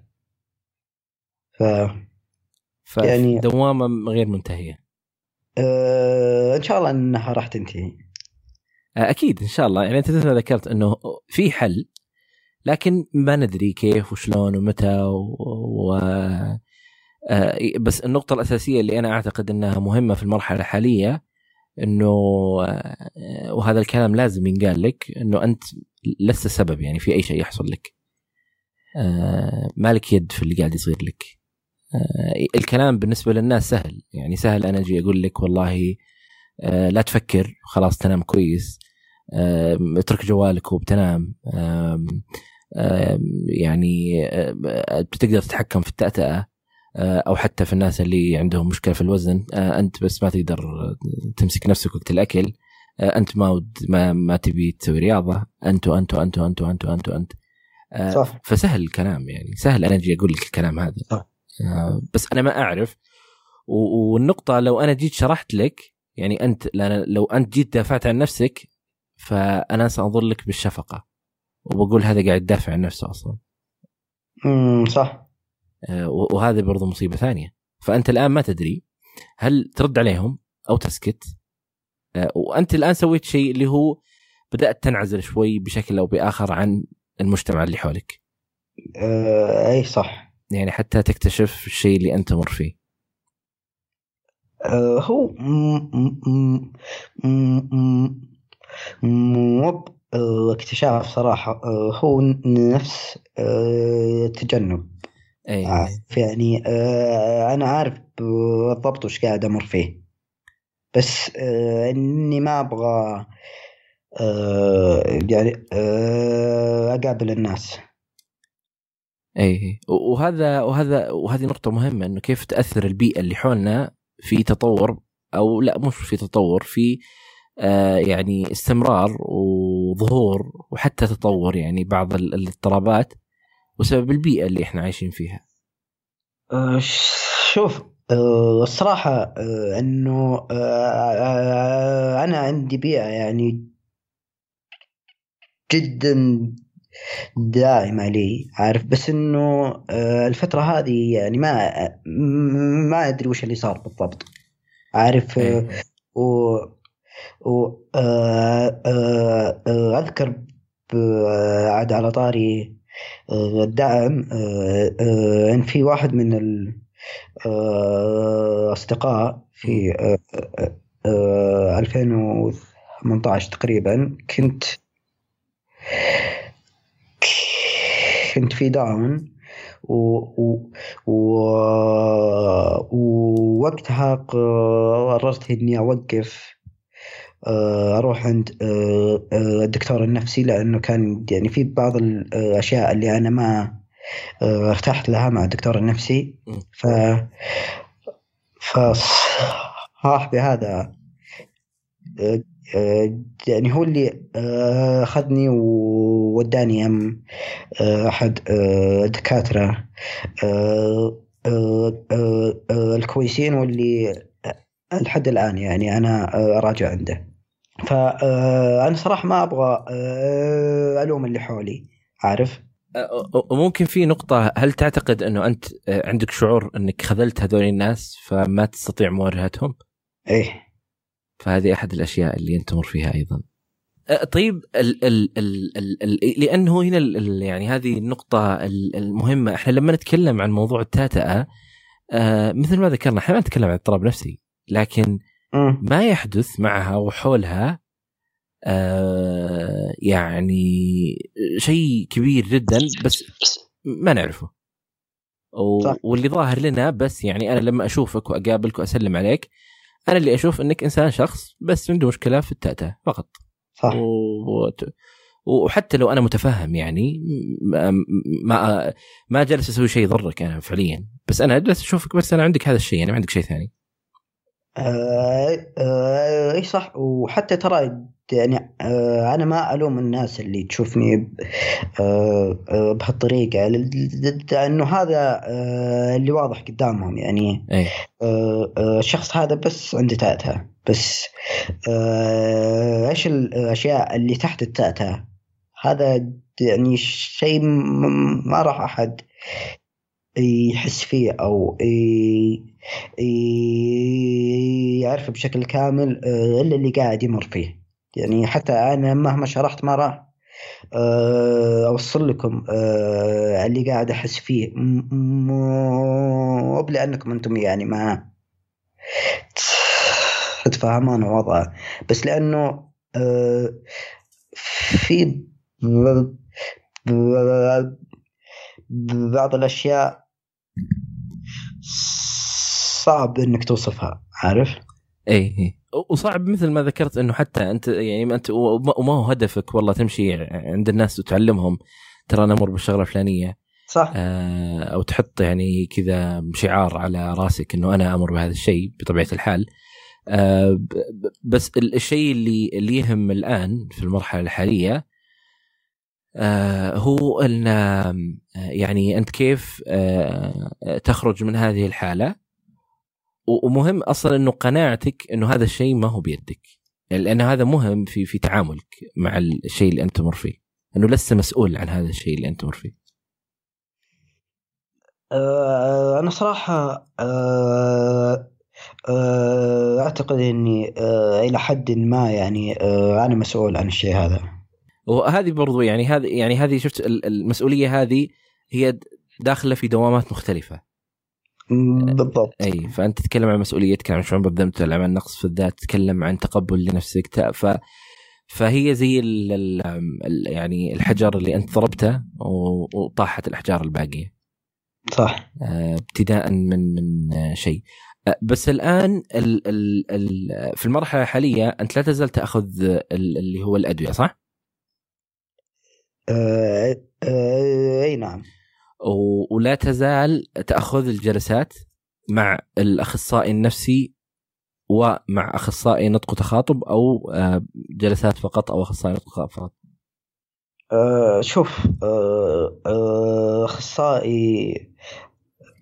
A: ف
B: يعني دوامة غير منتهية.
A: أه إن شاء الله إنها راح تنتهي.
B: آه، أكيد إن شاء الله. يعني أنت ذكرت إنه في حل لكن ما ندري كيف وشلون ومتى و... و... آه بس النقطة الأساسية اللي أنا أعتقد أنها مهمة في المرحلة الحالية أنه آه وهذا الكلام لازم ينقال لك أنه أنت لست سبب يعني في أي شيء يحصل لك. مالك يد في اللي قاعد يصير لك. الكلام بالنسبة للناس سهل. يعني سهل أنا أجي أقول لك والله آه، لا تفكر خلاص تنام كويس اترك جوالك وبتنام. يعني بتقدر تتحكم في التأتأة آه، أو حتى في الناس اللي عندهم مشكلة في الوزن. أنت بس ما تقدر تمسك نفسك وقت الأكل. أنت ما ما ما تبي تسوي رياضة. أنت وأنت وأنت وأنت وأنت وأنت وأنت. صح. فسهل الكلام يعني. سهل أنا أجي أقول لك الكلام هذا. صح. آه، بس أنا ما أعرف. والنقطة لو أنا جيت شرحت لك يعني أنت لو أنت جيت دافعت عن نفسك فأنا سأنظر لك بالشفقة. وبقول هذا قاعد يدافع عن نفسه أصلا.
A: امم صح.
B: آه، وهذا برضو مصيبة ثانية. فأنت الآن ما تدري هل ترد عليهم أو تسكت. آه، وأنت الآن سويت شيء اللي هو بدأت تنعزل شوي بشكل أو بآخر عن المجتمع اللي حولك.
A: آه أي صح.
B: يعني حتى تكتشف الشيء اللي أنت مر فيه.
A: آه هو مو اكتشاف صراحة. آه هو نفس آه تجنب.
B: أي.
A: يعني آه أنا عارف بالضبط وش قاعد أمر فيه. بس آه إني ما أبغى آه يعني آه أقابل الناس.
B: اي وهذا وهذا وهذه نقطة مهمة إنه كيف تأثر البيئة اللي حولنا في تطور أو لا مش في تطور في آه يعني استمرار وظهور وحتى تطور يعني بعض الاضطرابات وسبب البيئة اللي إحنا عايشين فيها.
A: آه شوف آه الصراحة آه إنه أنا عندي بيئة يعني جدا دائمة لي عارف؟ بس إنه آه، الفترة هذه يعني ما ما أدري وش اللي صار بالضبط. عارف؟ آه، إيه. و و آه، أذكر عاد على طاري الدعم إن في واحد من الاصدقاء في 2018 تقريبا كنت كنت في داون ووقتها قررت إني أوقف آه، أروح عند آه، آه، الدكتور النفسي لأنه كان يعني في بعض الأشياء اللي أنا ما ارتحت لها مع الدكتور النفسي. ف فصاحبي هذا يعني هو اللي آه، اخذني ووداني أم آه، أحد الدكاترة آه، الكويسين واللي لحد الآن يعني أنا أراجع عنده. فانا صراحة ما أبغى ألوم اللي حولي عارف؟
B: وممكن في نقطة هل تعتقد إنه أنت عندك شعور إنك خذلت هذول الناس فما تستطيع مواجهتهم؟
A: إيه.
B: فهذه أحد الأشياء اللي أنت تمر فيها أيضا. طيب ال ال ال ال ال لأنه هنا ال يعني هذه النقطة المهمة. إحنا لما نتكلم عن موضوع التاتأة آه مثل ما ذكرنا إحنا ما نتكلم عن اضطراب نفسي لكن ما يحدث معها وحولها آه يعني شيء كبير جدا بس ما نعرفه. واللي ظاهر لنا بس يعني أنا لما أشوفك وأقابلك وأسلم عليك أنا اللي أشوف إنك إنسان شخص بس عنده مشكلة في التأتأة فقط.
A: صح.
B: و... وحتى لو أنا متفهم يعني ما ما, ما جالس أسوي شيء يضرك أنا فعليا. بس أنا جالس أشوفك بس أنا عندك هذا الشيء أنا ما عندك شيء ثاني.
A: آه آه إي صح. وحتى ترى يعني آه أنا ما ألوم الناس اللي تشوفني آه آه بهالطريقة. لأنه هذا اللي واضح قدامهم يعني.
B: أي.
A: آه الشخص هذا بس عنده تأتأة بس إيش الأشياء اللي تحت التأتأة هذا يعني شيء ما راح أحد يحس فيه أو يعرفه بشكل كامل إلا اللي قاعد يمر فيه. يعني حتى أنا مهما شرحت ما راح آه، أوصل لكم آه، اللي قاعد أحس فيه مو لانكم أنتم يعني ما تتفاهمون وضعه بس لأنه في بعض الأشياء صعب إنك توصفها عارف؟
B: اي اي وصعب مثل ما ذكرت إنه حتى أنت يعني أنت وما هو هدفك والله تمشي عند الناس وتعلمهم. ترى أنا أمر بالشغلة الفلانية.
A: صح.
B: آه أو تحط يعني كذا شعار على راسك إنه أنا أمر بهذا الشيء بطبيعة الحال. آه بس الشيء اللي اللي يهم الآن في المرحلة الحالية آه هو إن يعني أنت كيف آه تخرج من هذه الحالة؟ ومهم أصلا إنه قناعتك إنه هذا الشيء ما هو بيدك. لأن هذا مهم في في تعاملك مع الشيء اللي أنت تمر فيه. إنه لست مسؤول عن هذا الشيء اللي أنت تمر فيه.
A: أه أنا صراحة أه أه أعتقد إني إلى حد ما يعني أنا مسؤول عن الشيء هذا.
B: وهذه برضو يعني هذه يعني هذه شفت المسؤولية هذه هي داخلة في دوامات مختلفة.
A: بالضبط.
B: أي فأنت تتكلم عن مسؤوليتك عن شعور بالذنب تتكلم عن نقص في الذات تتكلم عن تقبل لنفسك ف فهي زي ال ال يعني الحجر اللي أنت ضربته وطاحت الأحجار الباقية.
A: صح.
B: آه، ابتداء من من شيء. آه، بس الآن ال ال ال في المرحلة الحالية أنت لا تزال تأخذ اللي هو الأدوية صح؟
A: آه أي نعم.
B: ولا تزال تأخذ الجلسات مع الأخصائي النفسي ومع أخصائي نطق وتخاطب أو آه، جلسات فقط أو أخصائي نطق فقط.
A: أه شوف أه أه أخصائي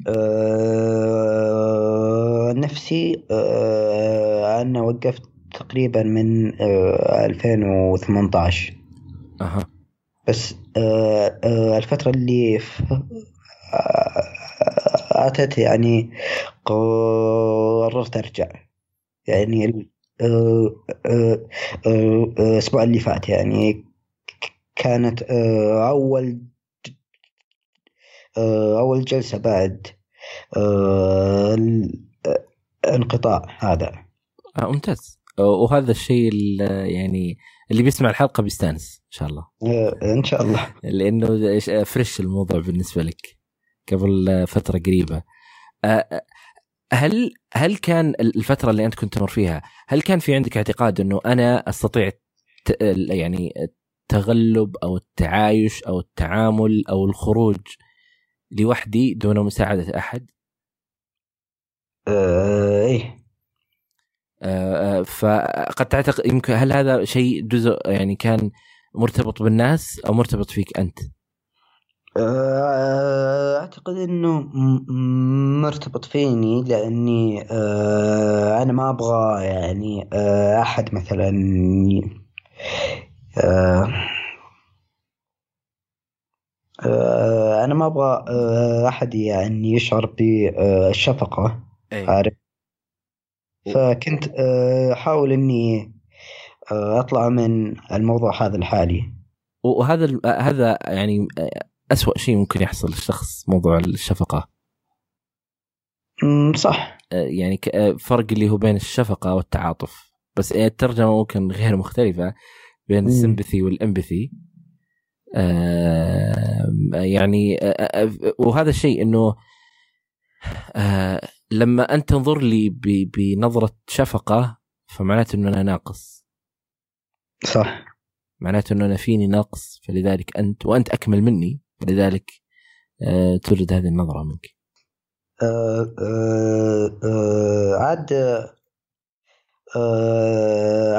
A: أه نفسي أه أنا وقفت تقريبا من أه 2018
B: أها.
A: بس الفترة اللي أتت يعني قررت أرجع. يعني الأسبوع اللي فات يعني كانت أول أول جلسة بعد الانقطاع هذا.
B: آه ممتاز. وهذا الشيء يعني اللي بيسمع الحلقة بيستأنس إن شاء الله.
A: إن شاء الله.
B: لأنه فريش الموضوع بالنسبة لك قبل فترة قريبة. هل هل كان الفترة اللي أنت كنت تمر فيها هل كان في عندك اعتقاد إنه أنا أستطيع يعني التغلب أو التعايش أو التعامل أو الخروج لوحدي دون مساعدة أحد؟
A: آه إيه.
B: آه فقد تعتقد يمكن هل هذا شيء جزء يعني كان مرتبط بالناس أو مرتبط فيك أنت؟
A: آه، أعتقد إنه مرتبط فيني لأني آه، أنا ما أبغى يعني آه، أحد مثلا أنا ما أبغى أحد يعني يشعر بالشفقة عارف فكنت أحاول إني أطلع من الموضوع هذا الحالي.
B: وهذا هذا يعني أسوأ شيء ممكن يحصل للشخص موضوع الشفقة.
A: صح.
B: آه، يعني آه، فرق اللي هو بين الشفقة والتعاطف. بس آه، الترجمة ممكن غير مختلفة بين السمبثي والأمبثي. يعني وهذا الشيء إنه لما أنت تنظر لي بنظرة شفقة فمعناته إنه أنا ناقص.
A: صح.
B: معناته إنه أنا فيني نقص فلذلك أنت وأنت أكمل مني لذلك آه، توجد هذه النظرة منك.
A: آه، آه، عاد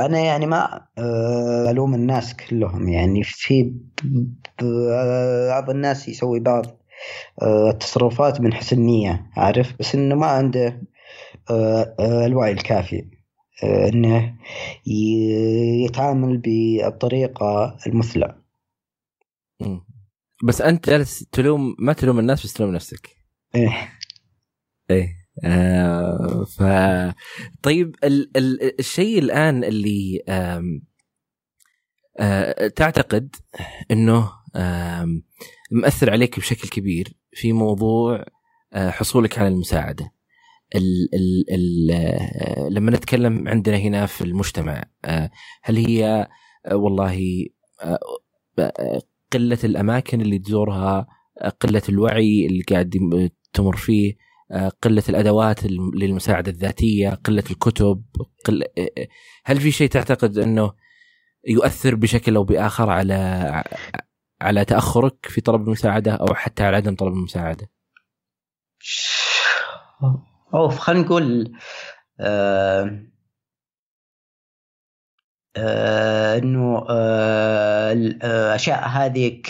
A: أنا يعني ما ألوم الناس كلهم يعني في بعض الناس يسوي بعض التصرفات من حسن نية عارف بس إنه ما عنده الوعي الكافي إنه يتعامل بالطريقة المثلى.
B: بس أنت جالس تلوم ما تلوم الناس بس تلوم نفسك
A: إيه
B: إيه آه ف طيب ال... ال... الشيء الآن اللي آم... آه تعتقد إنه. مأثر عليك بشكل كبير في موضوع آه حصولك على المساعدة. ال ال ال آه لما نتكلم عندنا هنا في المجتمع آه هل هي والله قلة الأماكن اللي تزورها قلة الوعي اللي قاعد تمر فيه قلة الأدوات للمساعدة الذاتية قلة الكتب قل... هل في شيء تعتقد أنه يؤثر بشكل أو بآخر على على تأخرك في طلب المساعدة أو حتى على عدم طلب المساعدة؟
A: أوف خلينا نقول آه آه إنه آه الاشياء هذه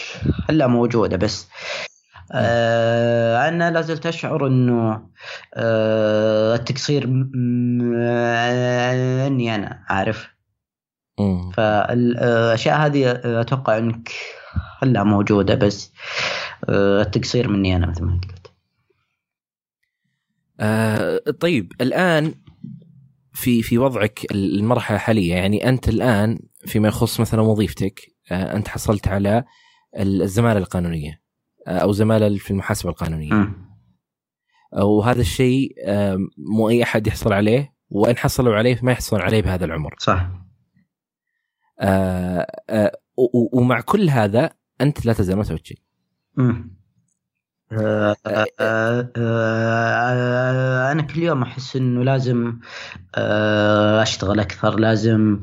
A: كلها موجودة بس. آه أنا لازلت أشعر إنه آه التقصير مني أنا عارف. فالاشياء هذه أتوقع إنك كلها موجودة بس آه، التقصير مني أنا مثل ما قلت.
B: آه طيب الآن في في وضعك المرحلة الحالية يعني أنت الآن فيما يخص مثلا وظيفتك آه أنت حصلت على الزمالة القانونية آه أو زمالة في المحاسبة القانونية.
A: مم.
B: وهذا الشيء آه مو أي أحد يحصل عليه وإن حصلوا عليه ما يحصلون عليه بهذا العمر.
A: صح.
B: آه آه ومع كل هذا أنت لا تزال ما سويت شيء.
A: أنا كل يوم أحس إنه لازم أشتغل أكثر لازم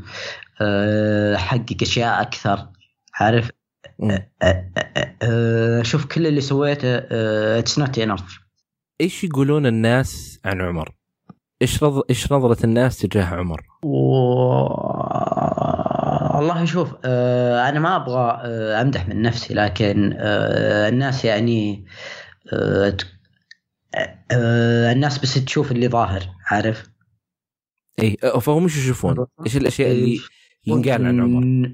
A: أحقق أشياء أكثر. عارف؟ أشوف كل اللي سويته it's not enough
B: إيش يقولون الناس عن عمر؟ إيش رض... إيش نظرة الناس تجاه عمر؟
A: والله شوف آه، أنا ما أبغى آه، أمدح من نفسي لكن آه، الناس يعني آه، آه، الناس بس تشوف اللي ظاهر عارف
B: اي فهم إيش يشوفون؟ إيش الأشياء اللي ينقال عن عمر؟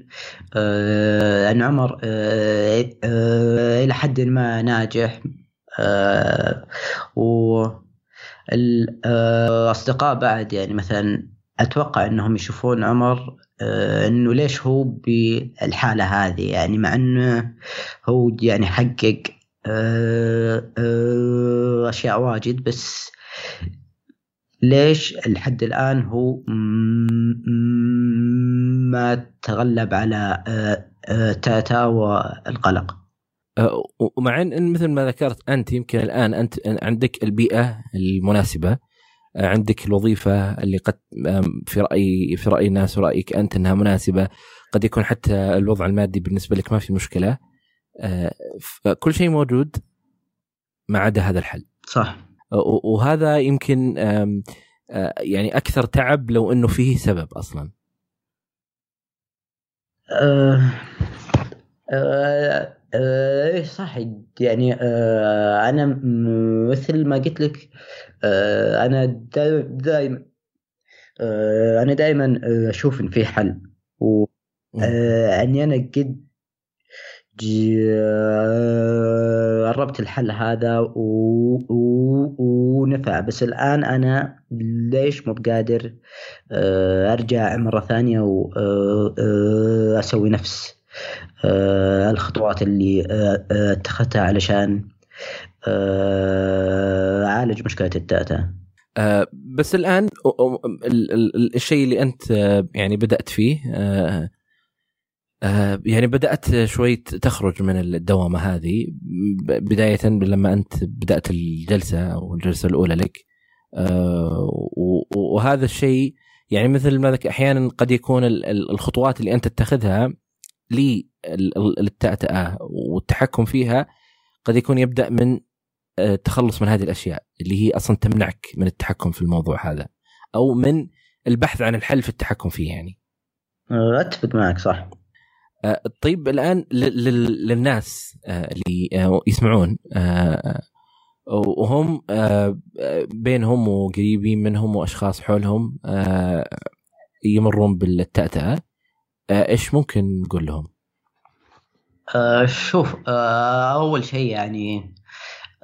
A: آه، عن عمر آه، آه، إلى حد ما ناجح آه، و الأصدقاء بعد يعني مثلا أتوقع أنهم يشوفون عمر آه، أنه ليش هو بالحالة هذه؟ يعني مع أنه هو يعني حقق آه، آه، أشياء واجد بس ليش لحد الآن هو ما تغلب على تاتا والقلق؟
B: ومع إن مثل ما ذكرت أنت يمكن الآن أنت عندك البيئة المناسبة عندك الوظيفة اللي قد في رأي في رأي الناس ورأيك أنت إنها مناسبة قد يكون حتى الوضع المادي بالنسبة لك ما في مشكلة أه، فكل شيء موجود ما عدا هذا الحل.
A: صح.
B: وهذا يمكن أه، يعني أكثر تعب لو إنه فيه سبب أصلا.
A: آه، آه، آه، إيه صح. يعني آه، أنا مثل ما قلت لك آه، أنا دائما أنا دائما أشوف إن في حل. و آه، إني أنا قد آه، قربت الحل هذا و... و... ونفع. بس الآن أنا ليش مو بقادر آه، أرجع مرة ثانية واسوي نفس آه، الخطوات اللي آه، آه، اتخذتها علشان آه، أعالج مشكلة الداتا.
B: آه، بس الآن الشيء اللي أنت آه، يعني بدأت فيه آه، آه، يعني بدأت شوي تخرج من الدوامة هذه. بداية لما أنت بدأت الجلسة أو الجلسة الأولى لك آه، وهذا الشيء يعني مثل ما ذك أحيانا قد يكون ال- ال- الخطوات اللي أنت تتخذها للتأتأة والتحكم فيها قد يكون يبدأ من آه، التخلص من هذه الأشياء اللي هي أصلا تمنعك من التحكم في الموضوع هذا أو من البحث عن الحل في التحكم فيه يعني.
A: آه، أتفق معك صح.
B: آه، طيب لل- للناس آه، اللي آه، يسمعون آه، وهم آه، بينهم وقريبين منهم وأشخاص حولهم آه، يمرون بالتأتأة. آه، إيش ممكن نقول لهم؟
A: آه، شوف آه، أول شيء يعني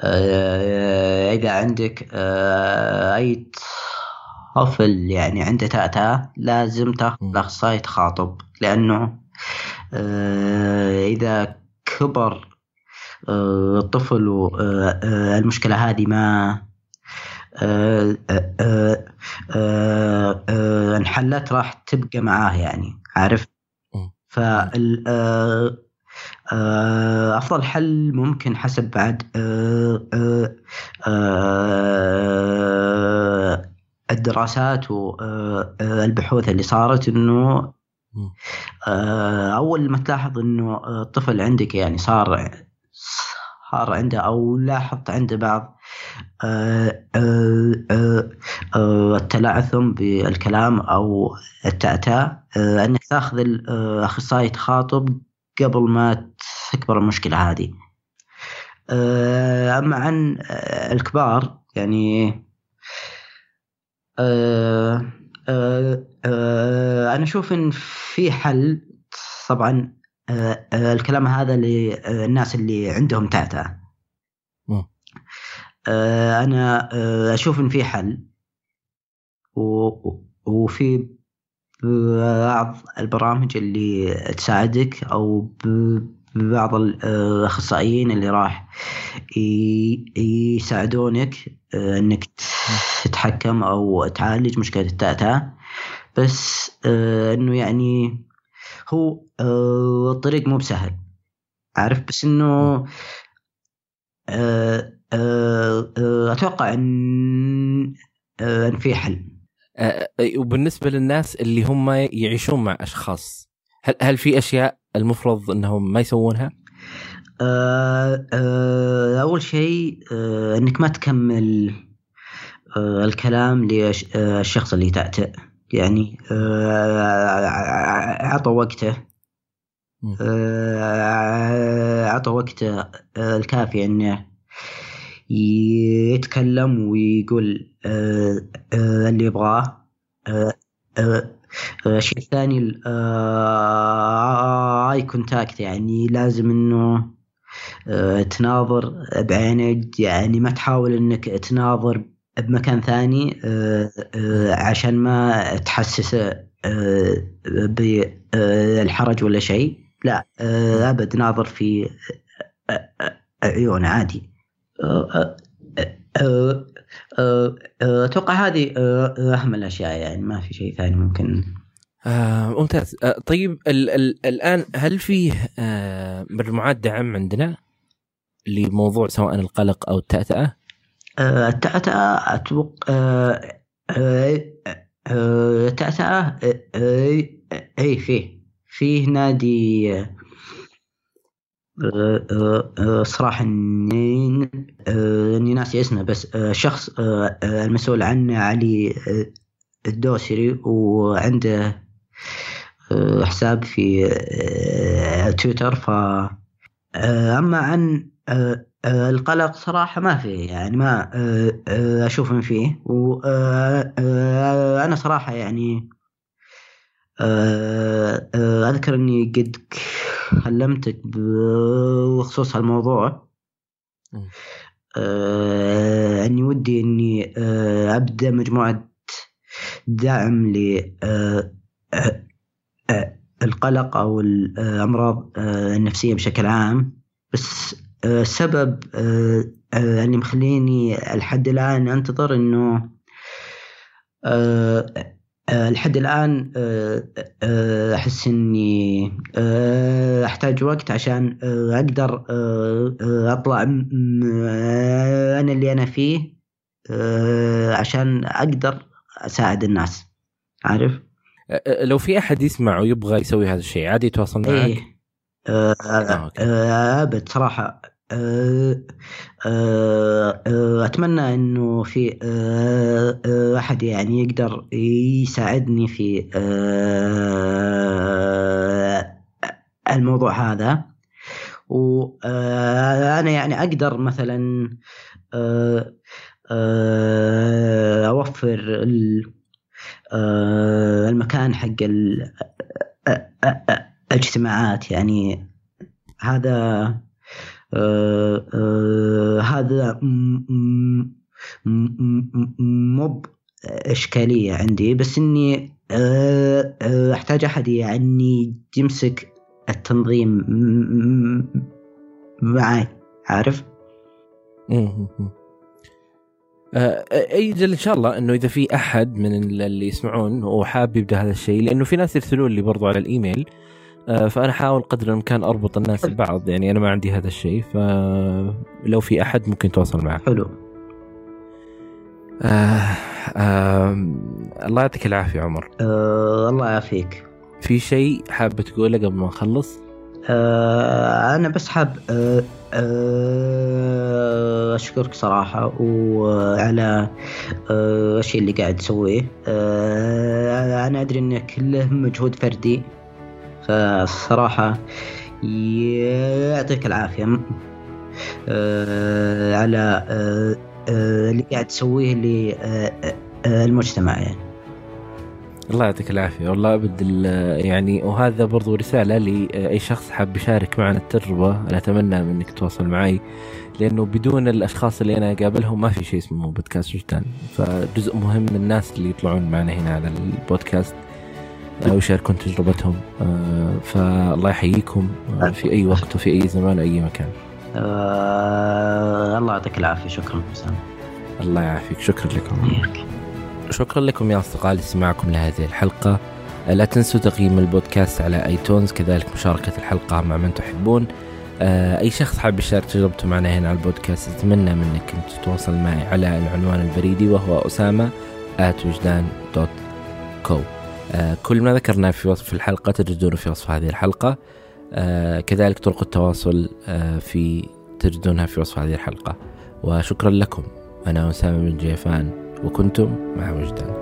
A: آه، إذا عندك آه، أي طفل يعني عنده تأتأة لازم تاخذ
B: مم.
A: الأخصائي تخاطب لأنه آه، إذا كبر آه، الطفل والمشكلة هذه ما آه، آه، آه، آه، آه، انحلت راح تبقى معاه يعني عارف. فال آه، آه، أفضل حل ممكن حسب بعد آه، الدراسات والبحوث اللي صارت إنه أول ما تلاحظ إنه الطفل عندك يعني صار صار عنده أو لاحظت عنده بعض التلعثم بالكلام أو التأتأة آه، أنك تاخذ الاخصائي تخاطب قبل ما تكبر المشكلة هذه. آه، أما عن آه، الكبار يعني آه، أنا أشوف إن في حل طبعا الكلام هذا للناس اللي عندهم أه أنا أه أشوف إن في حل. وفي بعض البرامج اللي تساعدك أو بعض الاخصائيين اللي راح يساعدونك آه، إنك تتحكم أو تعالج مشكلة التأتأة بس آه، إنه يعني هو آه، الطريق مو بسهل. عارف؟ بس إنه أتوقع إن ان في حل
B: وبالنسبة للناس اللي هم يعيشون مع أشخاص هل هل في أشياء المفروض إنهم ما يسوونها؟
A: آه آه أول شيء آه إنك ما تكمل آه الكلام للشخص اللي تأتئ يعني آه عطى وقته. آه عطى وقته آه الكافي انه يتكلم ويقول آه آه اللي يبغاه آه آه الشيء الثاني آي كونتاكت يعني لازم إنه تناظر بعينك يعني ما تحاول إنك تناظر بمكان ثاني عشان ما تحسسه بالحرج ولا شيء. لا أبد ناظر في عيونه عادي. أتوقع هذه أهم الأشياء يعني ما في شيء ثاني ممكن
B: آه ممتاز آه طيب ال ال الآن هل فيه آه مجموعات دعم عندنا لموضوع سواء القلق أو التأتأة؟
A: آه التأتأة أتوقع آه آه آه التأتأة آه اي فيه فيه نادي آه آه صراحة إني ناسي اسمه بس شخص المسؤول عنه علي الدوسري وعنده آه، حساب في آه، تويتر. ف آه، أما عن القلق صراحة ما في يعني ما أشوف فيه. وأنا صراحة يعني أذكر إني قد كلمتك بخصوص هالموضوع. إني ودي إني أبدأ مجموعة دعم ل آه، آه، القلق أو الامراض آه، النفسية بشكل عام. بس السبب اللي مخليني لحد الآن أنتظر إنه لحد الآن أحس إني أحتاج وقت عشان أقدر أطلع أنا اللي أنا فيه عشان أقدر أساعد الناس. عارف؟
B: لو في أحد يسمع ويبغى يسوي هذا الشيء عادي يتواصل معك؟
A: إيه. آه آه آه أبد صراحة آه آه أتمنى إنه في آه آه أحد يعني يقدر يساعدني في آه الموضوع هذا. وأنا يعني أقدر مثلا أوفر آه، المكان حق الاجتماعات يعني. هذا آه، هذا مو اشكاليه عندي بس إني آه، أحتاج أحد يعني يمسك التنظيم معي عارف؟
B: آه، أجل إن شاء الله إنه إذا في أحد من اللي يسمعون وحاب يبدأ هذا الشيء لأنه في ناس يرسلون لي برضو على الإيميل آه، فأنا احاول قدر الإمكان أربط الناس ببعض يعني أنا ما عندي هذا الشيء فلو في أحد ممكن يتواصل معه.
A: حلو.
B: آه آه الله يعطيك العافية عمر.
A: آه الله يعافيك.
B: في شيء حاب تقوله قبل ما نخلص؟
A: آه أنا بس حاب آه آه أشكرك صراحة وعلى آه الشيء اللي قاعد تسويه. آه أنا أدري انه كله مجهود فردي. فالصراحة يعطيك العافية. آه على آه اللي قاعد تسويه للمجتمع يعني.
B: الله يعطيك العافية. والله أبد يعني وهذا برضو رسالة لأي شخص حاب يشارك معنا التجربة أنا أتمنى منك تتواصل معي لأنه بدون الأشخاص اللي أنا أقابلهم ما في شيء اسمه بودكاست وجدان فجزء مهم من الناس اللي يطلعون معنا هنا على البودكاست. ويشاركون تجربتهم آه، فالله يحييكم آه، في أي وقت وفي أي زمان وأي مكان.
A: آه الله يعطيك العافية. شكرا حسام.
B: الله يعافيك. شكرا لكم. شكرا لكم يا أصدقاء لاستماعكم لهذه الحلقة. لا تنسوا تقييم البودكاست على iTunes كذلك مشاركة الحلقة مع من تحبون. أي شخص حاب يشارك تجربته معنا هنا على البودكاست أتمنى منك أن تتواصل معي على العنوان البريدي وهو أسامة at وجدان dot co كل ما ذكرناه في وصف الحلقة تجدونه في وصف هذه الحلقة. آه، كذلك طرق التواصل في تجدونها في وصف هذه الحلقة. وشكرا لكم. أنا أسامة بن جيفان وكنتم مع وجدان.